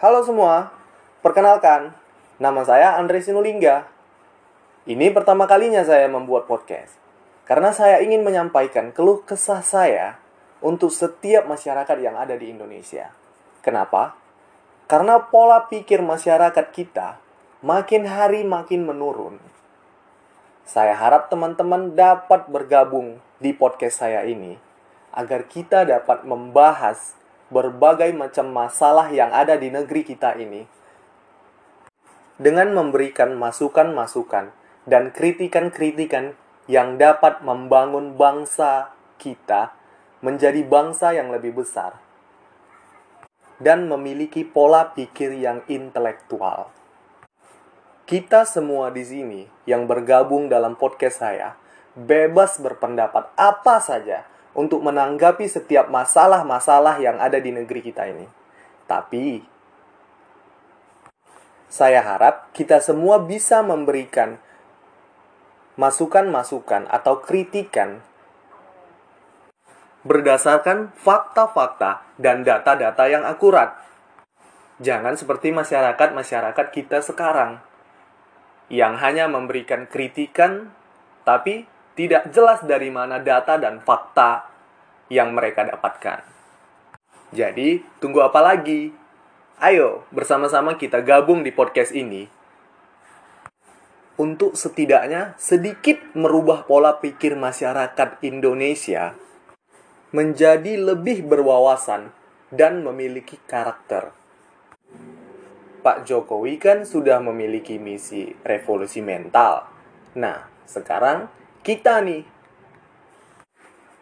Halo semua, perkenalkan, nama saya Andre Sinulinga. Ini pertama kalinya saya membuat podcast, karena saya ingin menyampaikan keluh kesah saya untuk setiap masyarakat yang ada di Indonesia. Kenapa? Karena pola pikir masyarakat kita makin hari makin menurun. Saya harap teman-teman dapat bergabung di podcast saya ini agar kita dapat membahas berbagai macam masalah yang ada di negeri kita ini dengan memberikan masukan-masukan dan kritikan-kritikan yang dapat membangun bangsa kita menjadi bangsa yang lebih besar dan memiliki pola pikir yang intelektual. Kita semua di sini yang bergabung dalam podcast saya bebas berpendapat apa saja untuk menanggapi setiap masalah-masalah yang ada di negeri kita ini. Tapi, saya harap kita semua bisa memberikan masukan-masukan atau kritikan berdasarkan fakta-fakta dan data-data yang akurat. Jangan seperti masyarakat-masyarakat kita sekarang yang hanya memberikan kritikan tapi tidak jelas dari mana data dan fakta yang mereka dapatkan. Jadi, tunggu apa lagi? Ayo, bersama-sama kita gabung di podcast ini untuk setidaknya sedikit merubah pola pikir masyarakat Indonesia menjadi lebih berwawasan dan memiliki karakter. Pak Jokowi kan sudah memiliki misi revolusi mental. Nah, sekarang kita nih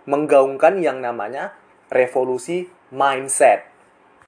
menggaungkan yang namanya revolusi mindset.